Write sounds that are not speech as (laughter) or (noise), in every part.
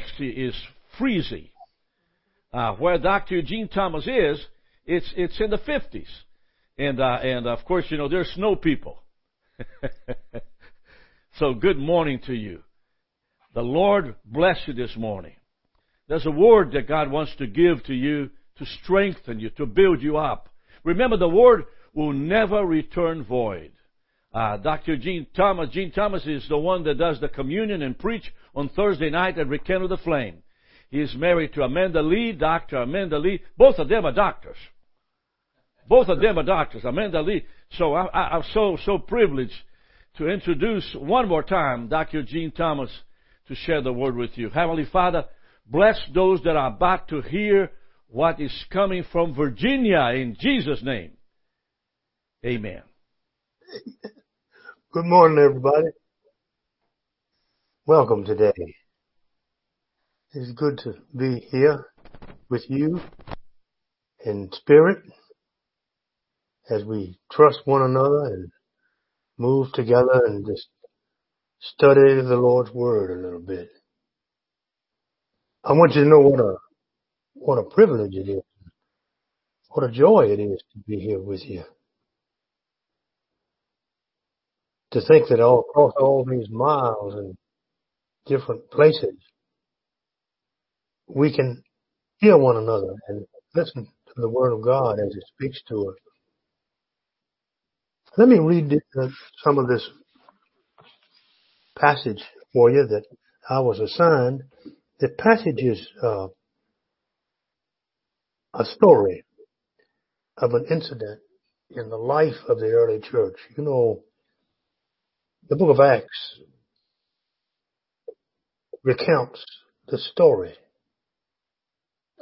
60 is freezing. Uh, where Dr. Eugene Thomas is, it's, it's in the 50s. And, uh, and of course, you know, there's snow people. (laughs) so good morning to you. The Lord bless you this morning. There's a word that God wants to give to you to strengthen you, to build you up. Remember, the word will never return void. Uh, Dr. Gene Thomas, Gene Thomas is the one that does the communion and preach on Thursday night at Rekindle the Flame. He is married to Amanda Lee, Dr. Amanda Lee. Both of them are doctors. Both of them are doctors, Amanda Lee. So I, am so, so privileged to introduce one more time Dr. Gene Thomas to share the word with you. Heavenly Father, bless those that are about to hear what is coming from Virginia in Jesus' name. Amen. Good morning, everybody. Welcome today. It's good to be here with you in spirit as we trust one another and move together and just study the Lord's Word a little bit. I want you to know what a, what a privilege it is. What a joy it is to be here with you. To think that all across all these miles and different places, we can hear one another and listen to the Word of God as it speaks to us. Let me read some of this passage for you that I was assigned. The passage is uh, a story of an incident in the life of the early church. You know, the book of Acts recounts the story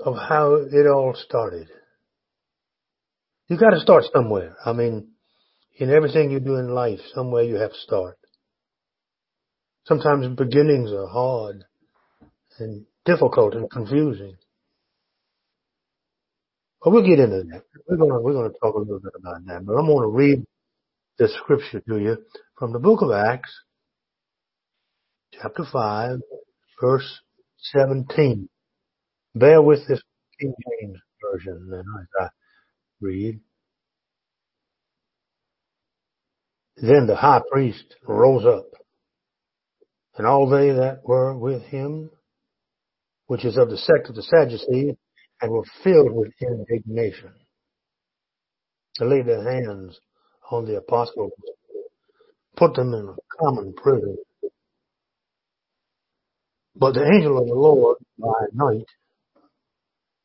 of how it all started. You gotta start somewhere. I mean, in everything you do in life, somewhere you have to start. Sometimes beginnings are hard and difficult and confusing. But we'll get into that. We're gonna, we're gonna talk a little bit about that. But I'm gonna read the scripture to you from the book of Acts, chapter 5, verse 17. Bear with this King James version as I read. Then the high priest rose up, and all they that were with him, which is of the sect of the Sadducees, and were filled with indignation, to lay their hands on the apostles, put them in a common prison. But the angel of the Lord by night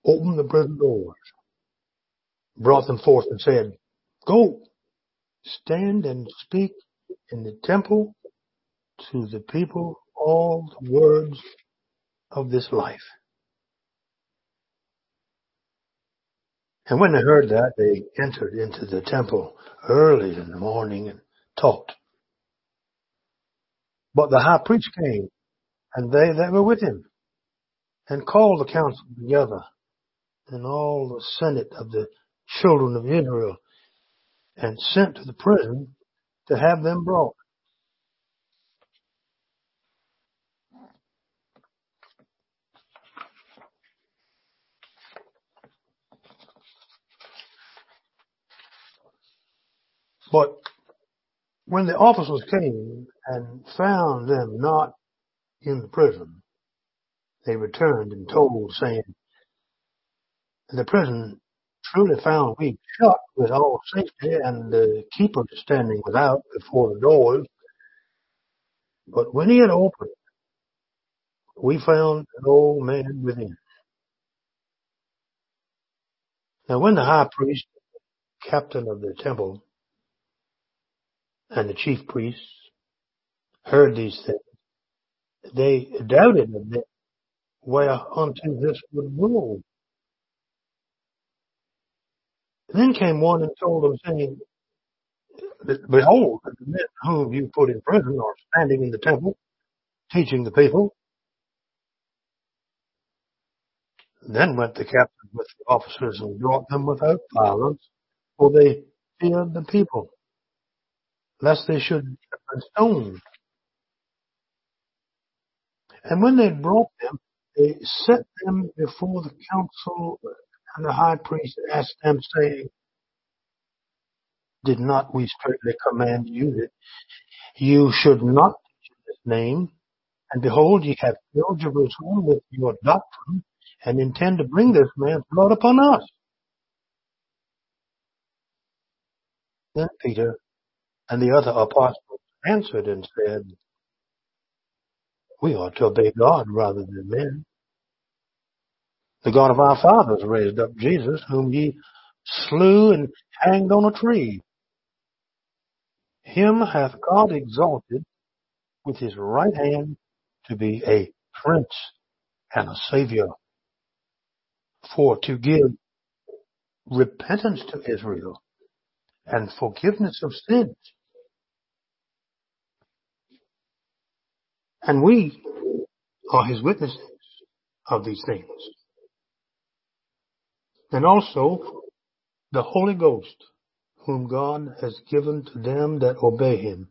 opened the prison doors, brought them forth and said, Go, stand and speak in the temple to the people all the words of this life. And when they heard that, they entered into the temple early in the morning and taught. But the high priest came and they that were with him and called the council together and all the senate of the children of Israel and sent to the prison to have them brought. But when the officers came and found them not in the prison, they returned and told, saying, The prison truly found we shut with all safety, and the keeper standing without before the doors. But when he had opened, we found an old man within. Now when the high priest, captain of the temple, and the chief priests heard these things, they doubted a bit whereunto this would rule. Then came one and told them, saying, Behold, the men whom you put in prison are standing in the temple, teaching the people. Then went the captain with the officers and brought them without violence, for they feared the people lest they should be stoned. And when they brought them, they set them before the council and the high priest asked them saying, did not we strictly command you that you should not teach this name? And behold, ye have filled Jerusalem with your doctrine and intend to bring this man's blood upon us. Then Peter and the other apostles answered and said, we ought to obey God rather than men. The God of our fathers raised up Jesus, whom ye slew and hanged on a tree. Him hath God exalted with his right hand to be a prince and a savior for to give repentance to Israel and forgiveness of sins. And we are his witnesses of these things. And also the Holy Ghost, whom God has given to them that obey him.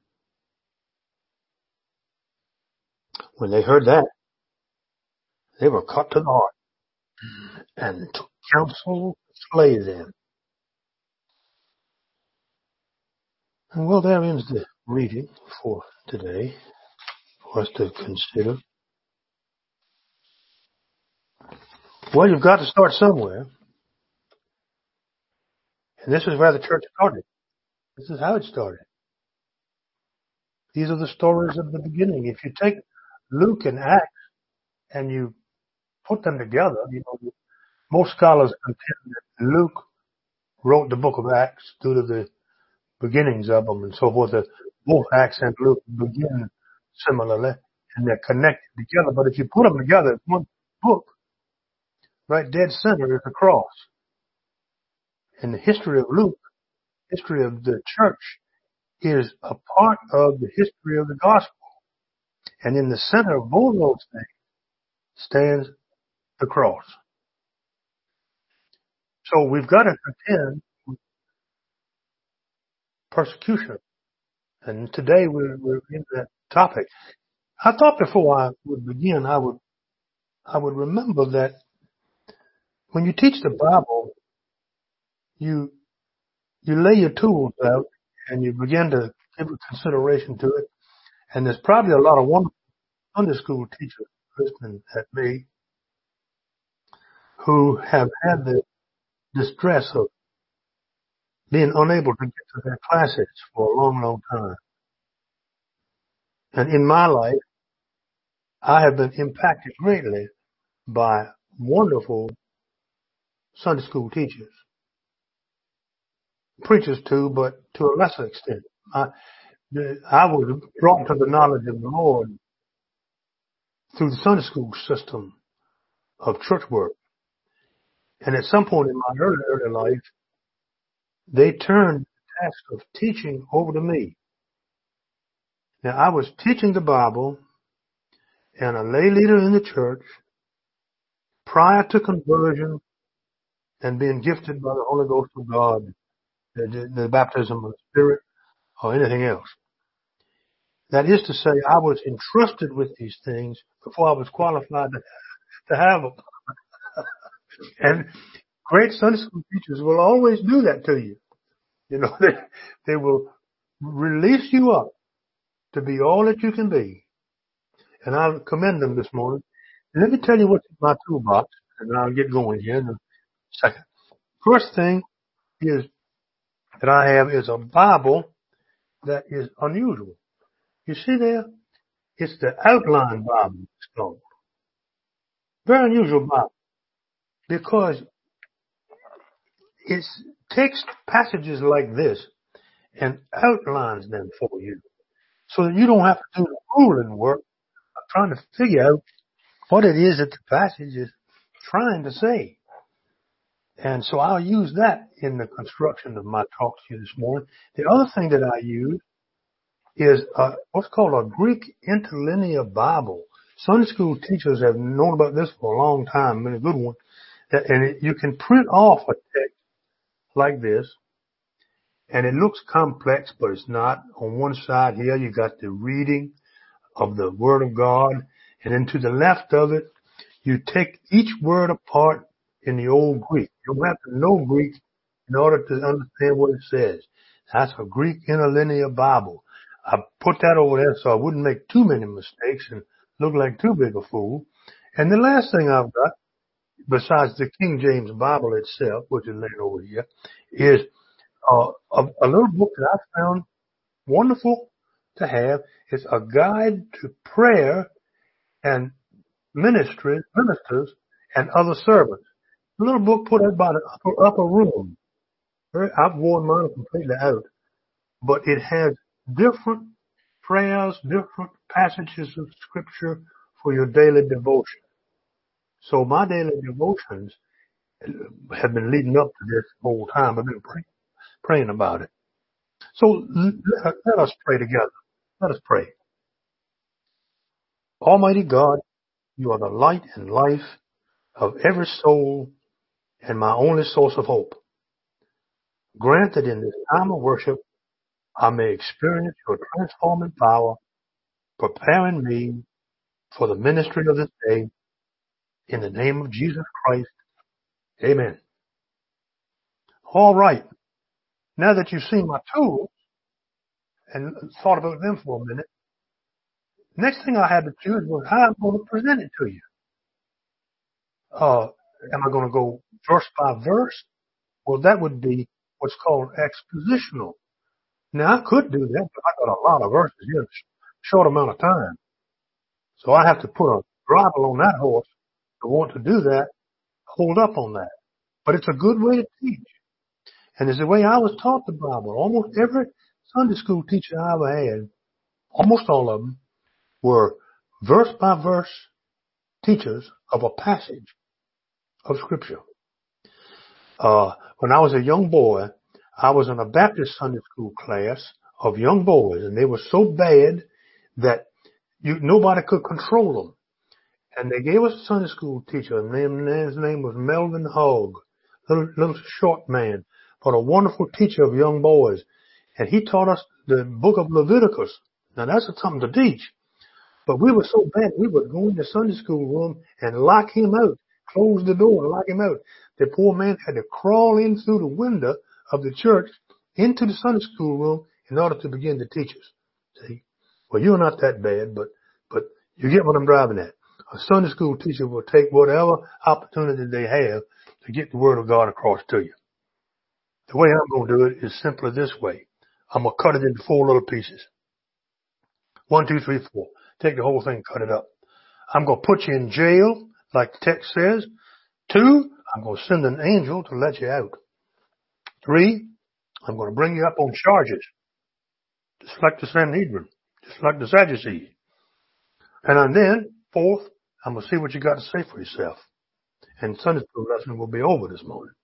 When they heard that, they were cut to the heart and took counsel to slay them. And well, there ends the reading for today for us to consider. Well, you've got to start somewhere. And this is where the church started. This is how it started. These are the stories of the beginning. If you take Luke and Acts and you put them together, you know, most scholars contend that Luke wrote the book of Acts due to the beginnings of them and so forth. Both Acts and Luke begin similarly and they're connected together. But if you put them together, it's one book. Right dead center is the cross. And the history of Luke, history of the church is a part of the history of the gospel. And in the center of both those things stands the cross. So we've got to contend with persecution. And today we're, we're in that topic. I thought before I would begin, I would, I would remember that when you teach the Bible, you, you lay your tools out and you begin to give consideration to it. And there's probably a lot of wonderful Sunday school teachers listening at me who have had the distress of being unable to get to their classes for a long, long time. And in my life, I have been impacted greatly by wonderful Sunday school teachers. Preachers too, but to a lesser extent. I, I was brought to the knowledge of the Lord through the Sunday school system of church work. And at some point in my early, early life, they turned the task of teaching over to me. Now I was teaching the Bible and a lay leader in the church prior to conversion and being gifted by the Holy Ghost of God, the, the baptism of the Spirit or anything else. That is to say, I was entrusted with these things before I was qualified to, to have them. (laughs) and great Sunday school teachers will always do that to you. You know, (laughs) they, they will release you up to be all that you can be. And I commend them this morning. And let me tell you what's in my toolbox, and I'll get going here in a second. First thing is that I have is a Bible that is unusual. You see there? It's the outline Bible, it's called. Very unusual Bible. Because it takes passages like this and outlines them for you so that you don't have to do the ruling work of trying to figure out what it is that the passage is trying to say. And so I'll use that in the construction of my talk to you this morning. The other thing that I use is uh, what's called a Greek interlinear Bible. Sunday school teachers have known about this for a long time, been a good one. And it, you can print off a text like this and it looks complex, but it's not. On one side here, you got the reading of the Word of God, and then to the left of it, You take each word apart in the old Greek. You don't have to know Greek in order to understand what it says. That's a Greek interlinear Bible. I put that over there so I wouldn't make too many mistakes and look like too big a fool. And the last thing I've got, besides the King James Bible itself, which is laying over here, is uh, a, a little book that I found wonderful to have. It's a guide to prayer and ministry, ministers and other servants. A little book put out by the upper, upper room. I've worn mine completely out, but it has different prayers, different passages of scripture for your daily devotion. So my daily devotions have been leading up to this whole time. I've been praying, praying about it. So let, us pray together. Let us pray. Almighty God, you are the light and life of every soul and my only source of hope. Grant that in this time of worship, I may experience your transforming power, preparing me for the ministry of this day. In the name of Jesus Christ, amen. All right. Now that you've seen my tools and thought about them for a minute, next thing I had to choose was how I'm going to present it to you. Uh, am I going to go verse by verse? Well, that would be what's called expositional. Now I could do that, but I've got a lot of verses in a short amount of time. So I have to put a bridle on that horse to want to do that, hold up on that. But it's a good way to teach. And it's the way I was taught the Bible. Almost every Sunday school teacher I ever had, almost all of them, were verse by verse teachers of a passage of scripture. Uh, when I was a young boy, I was in a Baptist Sunday school class of young boys and they were so bad that you, nobody could control them. And they gave us a Sunday school teacher, and his name was Melvin Hogg, little, little short man, but a wonderful teacher of young boys. And he taught us the book of Leviticus. Now that's something to teach. But we were so bad, we would go in the Sunday school room and lock him out, close the door and lock him out. The poor man had to crawl in through the window of the church into the Sunday school room in order to begin to teach us. See? Well, you're not that bad, but, but you get what I'm driving at. A Sunday school teacher will take whatever opportunity they have to get the word of God across to you. The way I'm going to do it is simply this way. I'm going to cut it into four little pieces. One, two, three, four. Take the whole thing, cut it up. I'm going to put you in jail, like the text says. Two, I'm going to send an angel to let you out. Three, I'm going to bring you up on charges, just like the Sanhedrin, just like the Sadducees. And then, fourth, I'm going to see what you got to say for yourself. And Sunday school lesson will be over this morning.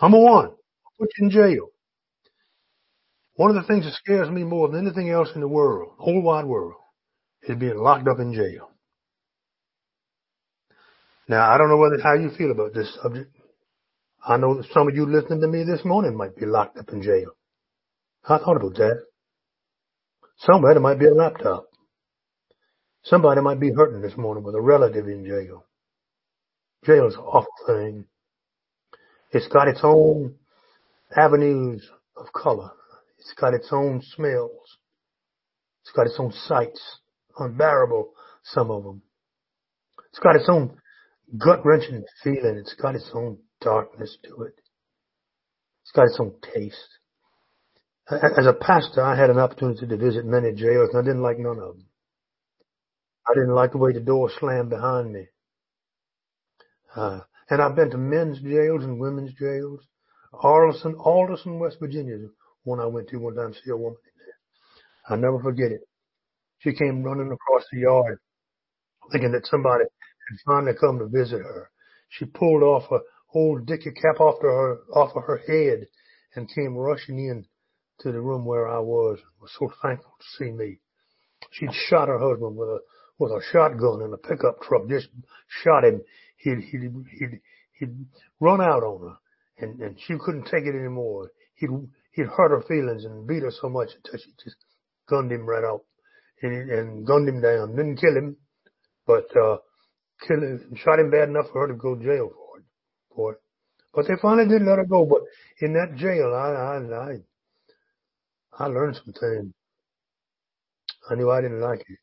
Number one, put you in jail. One of the things that scares me more than anything else in the world, the whole wide world, is being locked up in jail. Now, I don't know whether how you feel about this subject. I know that some of you listening to me this morning might be locked up in jail. I thought about that. Somebody might be a laptop. Somebody might be hurting this morning with a relative in jail. Jail is an awful thing. It's got its own avenues of color. It's got its own smells. It's got its own sights. Unbearable, some of them. It's got its own gut wrenching feeling. It's got its own darkness to it. It's got its own taste. As a pastor, I had an opportunity to visit many jails and I didn't like none of them. I didn't like the way the door slammed behind me. Uh, and I've been to men's jails and women's jails. Arlington, Alderson, West Virginia, one I went to one time to see a woman in there. I'll never forget it. She came running across the yard thinking that somebody had finally come to visit her. She pulled off a old dicky cap off her, off of her head and came rushing in to the room where I was. and Was so thankful to see me. She'd shot her husband with a, with a shotgun in a pickup truck, just shot him. He'd, he'd, he'd, he'd run out on her and, and she couldn't take it anymore. He'd, he'd hurt her feelings and beat her so much until she just gunned him right out and, and gunned him down. Didn't kill him, but, uh, killed him, shot him bad enough for her to go to jail for it. For it. But they finally did let her go. But in that jail, I, I, I, I learned some things. I knew I didn't like it.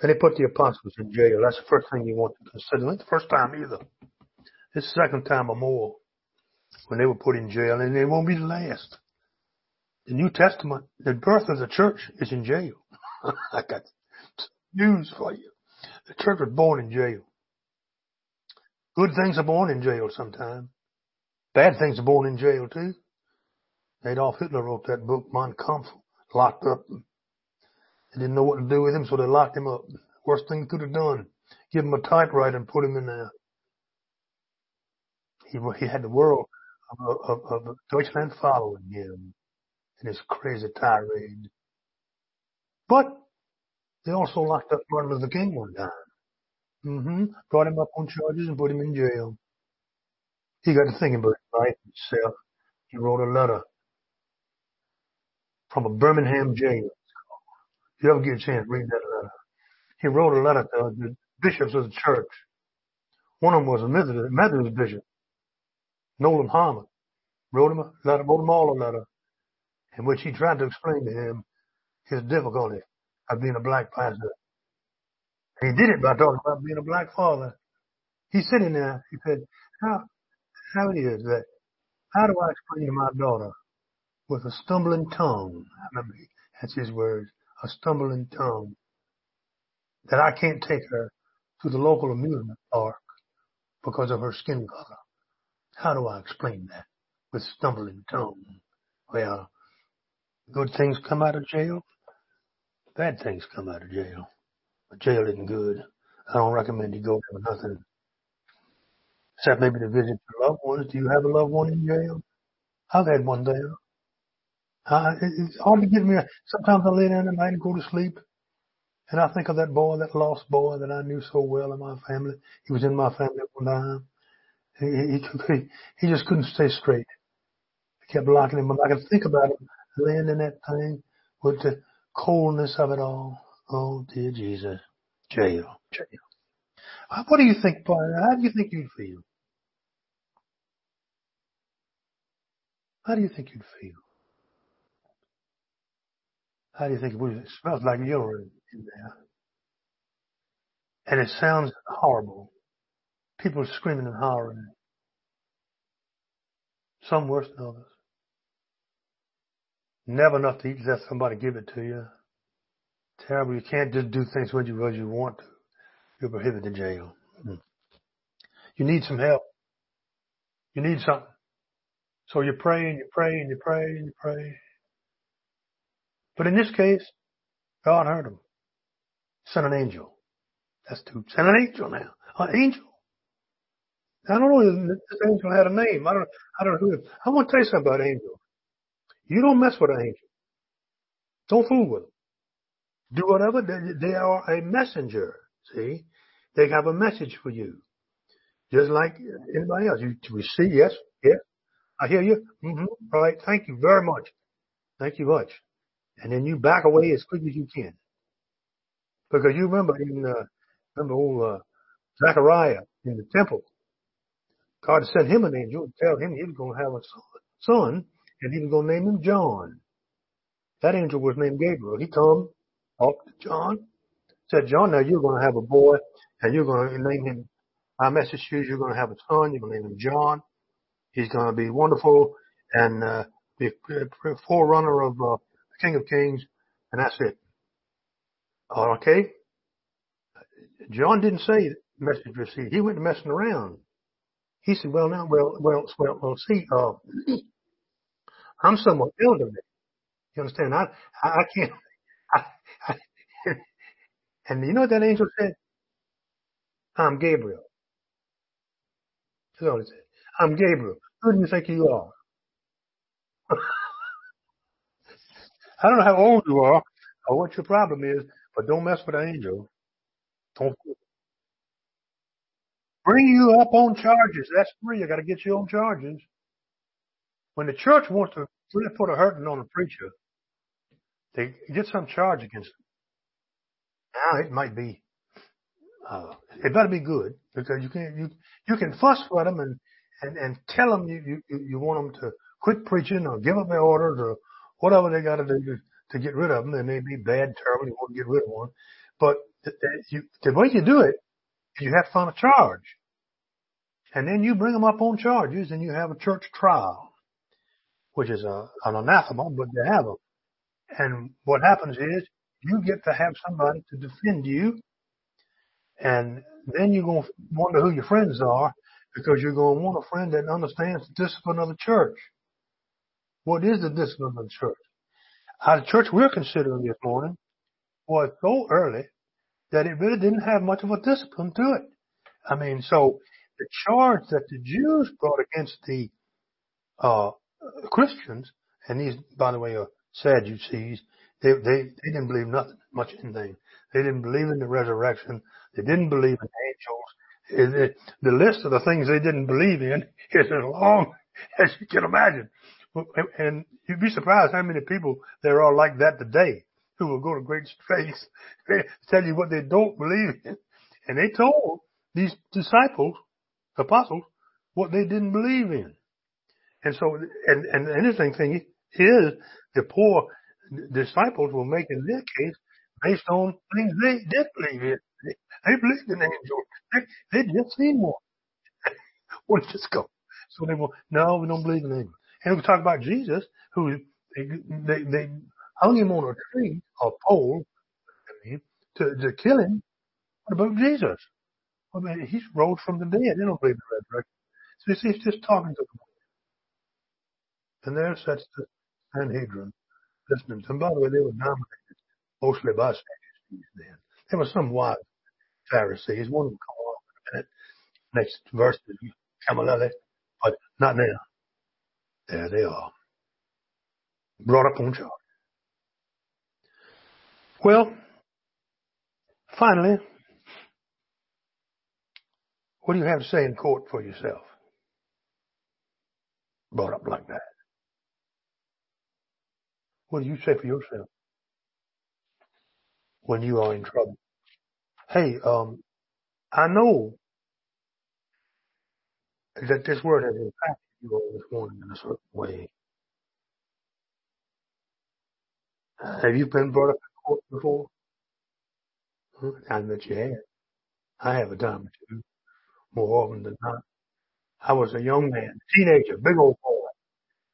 And they put the apostles in jail. That's the first thing you want to consider. It the first time either. It's the second time or more when they were put in jail, and it won't be the last. The New Testament, the birth of the church is in jail. (laughs) I got news for you. The church was born in jail. Good things are born in jail sometimes. Bad things are born in jail too. Adolf Hitler wrote that book, Mein Kampf, locked up. They didn't know what to do with him, so they locked him up. Worst thing could have done, give him a typewriter and put him in there. He, he had the world of, of, of Deutschland following him in his crazy tirade. But they also locked up Martin Luther King one time. Mm-hmm. Brought him up on charges and put him in jail. He got to thinking about life himself. He wrote a letter from a Birmingham jail. If you ever get a chance, read that letter. He wrote a letter to the bishops of the church. One of them was a Methodist, Methodist bishop, Nolan Harmon. Wrote him a letter, wrote him all a letter in which he tried to explain to him his difficulty of being a black pastor. And he did it by talking about being a black father. He's sitting there. He said, how, how it is that, how do I explain to my daughter with a stumbling tongue? Remember, that's his words, a stumbling tongue, that I can't take her to the local amusement park because of her skin color. How do I explain that with stumbling tongue? Well, good things come out of jail. Bad things come out of jail. But jail isn't good. I don't recommend you go for nothing. Except maybe to visit your loved ones. Do you have a loved one in jail? I've had one there. Uh, it's hard to get me. Sometimes I lay down at night and go to sleep. And I think of that boy, that lost boy that I knew so well in my family. He was in my family one time. He, he, he, he just couldn't stay straight. I kept locking him up. I could think about him laying in that thing with the coldness of it all. Oh dear Jesus. Jail. Jail. What do you think, boy? How do you think you'd feel? How do you think you'd feel? How do you think it would? It smells like urine in there. And it sounds horrible. People screaming and hollering. Some worse than others. Never enough to eat, let somebody give it to you. Terrible. You can't just do things when you, you want to. You're prohibited in jail. Mm. You need some help. You need something. So you pray and you pray and you pray and you pray. But in this case, God heard him. Sent an angel. That's two. Sent an angel now. An angel. I don't know if this angel had a name. I don't, I don't know who. I want to tell you something about angels. You don't mess with an angel. Don't fool with them. Do whatever. They, they are a messenger. See? They have a message for you. Just like anybody else. You receive, yes, yes. I hear you. Mm-hmm. Right. Thank you very much. Thank you much. And then you back away as quick as you can. Because you remember in, uh, remember old, uh, Zechariah in the temple. God sent him an angel to tell him he was going to have a son and he was going to name him John. That angel was named Gabriel. He come, talked to John, said, John, now you're going to have a boy and you're going to name him, I message you, you're going to have a son. You're going to name him John. He's going to be wonderful and, uh, be a forerunner of, uh, King of Kings. And that's it. Okay. John didn't say message received. He went messing around. He said, well, now, well, well, well, well, see, uh, I'm somewhat elderly. You understand? I, I, can't, (laughs) I, I, and you know what that angel said? I'm Gabriel. That's all he said. I'm Gabriel. Who do you think you are? (laughs) I don't know how old you are or what your problem is, but don't mess with an angel. Don't bring you up on charges. That's free. I got to get you on charges. When the church wants to really put a hurting on a preacher, they get some charge against him. Now it might be uh, it better be good because you can you you can fuss with them and and and tell them you you you want them to quit preaching or give up their orders or whatever they got to do to, get rid of them. They may be bad, terrible. You want to get rid of one, but the, you, the way you do it, you have to find a charge, and then you bring them up on charges, and you have a church trial, which is a an anathema, but they have them. And what happens is you get to have somebody to defend you and then you're going to wonder who your friends are because you're going to want a friend that understands the discipline of the church. What is the discipline of the church? Our church we're considering this morning was so early that it really didn't have much of a discipline to it. I mean, so the charge that the Jews brought against the uh, Christians, and these, by the way, are Sadducees, they, they, they didn't believe nothing, much anything. They didn't believe in the resurrection. They didn't believe in angels. the list of the things they didn't believe in (laughs) is as long (laughs) as you can imagine. And you'd be surprised how many people there are like that today who will go to great to tell you what they don't believe in. And they told these disciples, apostles, what they didn't believe in. And so, and, and the interesting thing is the poor disciples were making their case based on things they did believe in. They, they believed in angels. They, they'd (laughs) just seen one. Where did this go? So they were, no, we don't believe in angels. And we talk about Jesus, who they, they, hung him on a tree, a pole, I mean, to, to kill him. What about Jesus? I mean, he's rose from the dead. They don't believe the resurrection. So you see, he's just talking to them. And there sits the Sanhedrin listening to. By the way, they were dominated mostly by Sadducees then. There were some wise Pharisees. One of them come along in a minute. Next verse is Gamaliel, but not now. There they are. Brought up on charge. Well, finally, what do you have to say in court for yourself? Brought up like that. What do you say for yourself when you are in trouble? Hey, um, I know that this word has impacted you all this morning in a certain way. Have you been brought up in court before? I bet you have. I have a time or two, more often than not. I was a young man, teenager, big old boy,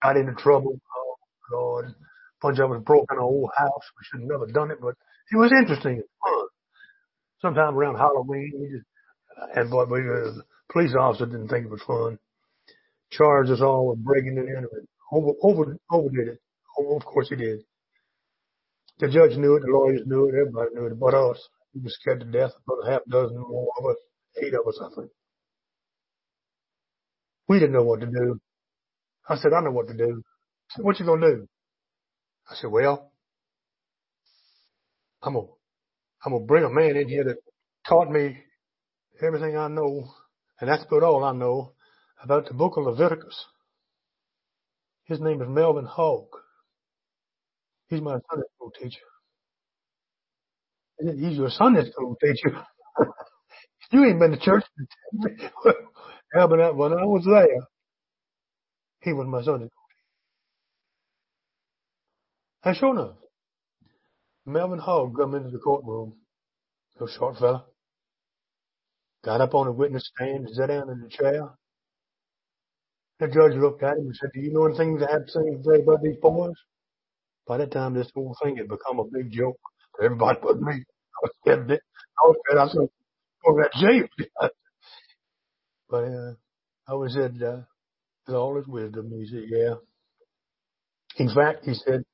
got into trouble. Oh, Lord bunch of us broke in an old house. We should have never done it, but it was interesting. fun. Sometime around Halloween, we just, and but we, uh, the police officer didn't think it was fun. Charged us all with breaking and over, over, overdid it. Oh, of course he did. The judge knew it, the lawyers knew it, everybody knew it, but us. We were scared to death, about a half dozen more of us, eight of us, I think. We didn't know what to do. I said, I know what to do. Said, what you gonna do? I said, well, I'm gonna, I'm gonna bring a man in here that taught me everything I know, and that's about all I know about the book of Leviticus. His name is Melvin Hogg. He's my Sunday school teacher. He's your Sunday school teacher. (laughs) you ain't been to church. yeah, (laughs) but when I was there, he was my Sunday school teacher. and sure enough, Melvin Hogg come into the courtroom, little short fella, got up on the witness stand, sat down in the chair. The judge looked at him and said, do you know anything that have to say about these boys? By that time, this whole thing had become a big joke everybody but me. I was scared I was scared I was going to go to jail. (laughs) but, uh, I was said, uh, with all his wisdom, he said, yeah. In fact, he said,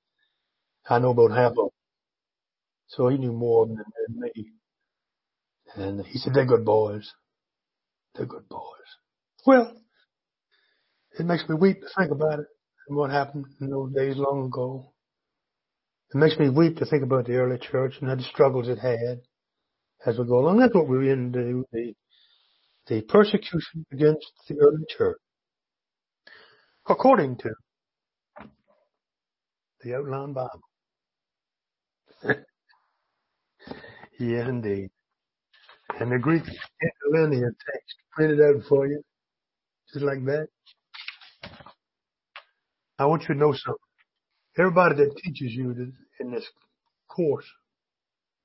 I know about half of them. So he knew more than, than me. And he said, they're good boys. They're good boys. Well, it makes me weep to think about it and what happened in those days long ago. It makes me weep to think about the early church and the struggles it had as we go along. That's what we're in the, the, the persecution against the early church. According to the outline Bible. (laughs) yes, indeed. And the Greek interlinear text printed out for you, just like that. I want you to know something. Everybody that teaches you in this course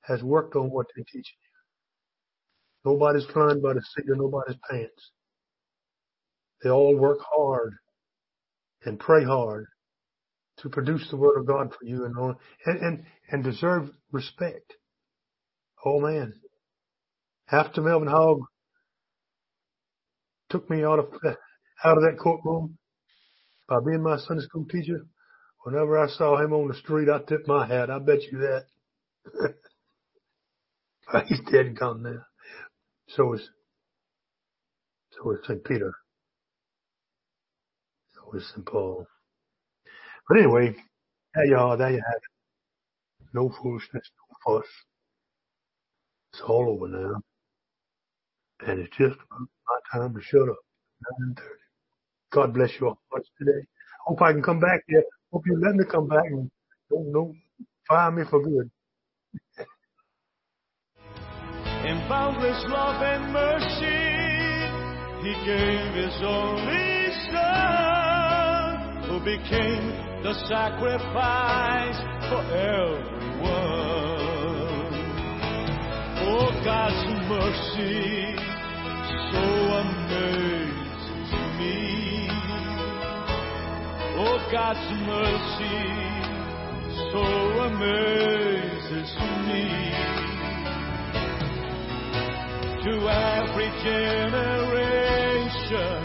has worked on what they're teaching you. Nobody's flying by the seat of nobody's pants. They all work hard and pray hard to produce the word of God for you and and and, and deserve respect. Oh man. After Melvin Hogg took me out of out of that courtroom by being my Sunday school teacher, whenever I saw him on the street, I tipped my hat. I bet you that. (laughs) He's dead and gone now. So is so is St. Peter. So is St. Paul. But anyway, there you are, there you have it. No foolishness, no fuss. It's all over now. And it's just my time to shut up. 9.30. God bless you all much today. Hope I can come back here. Hope you let me come back and don't, don't fire me for good. In boundless love and mercy, He gave His only Son, who became the sacrifice for everyone. Oh, God's mercy so amazes me. Oh, God's mercy so amazes me. To every generation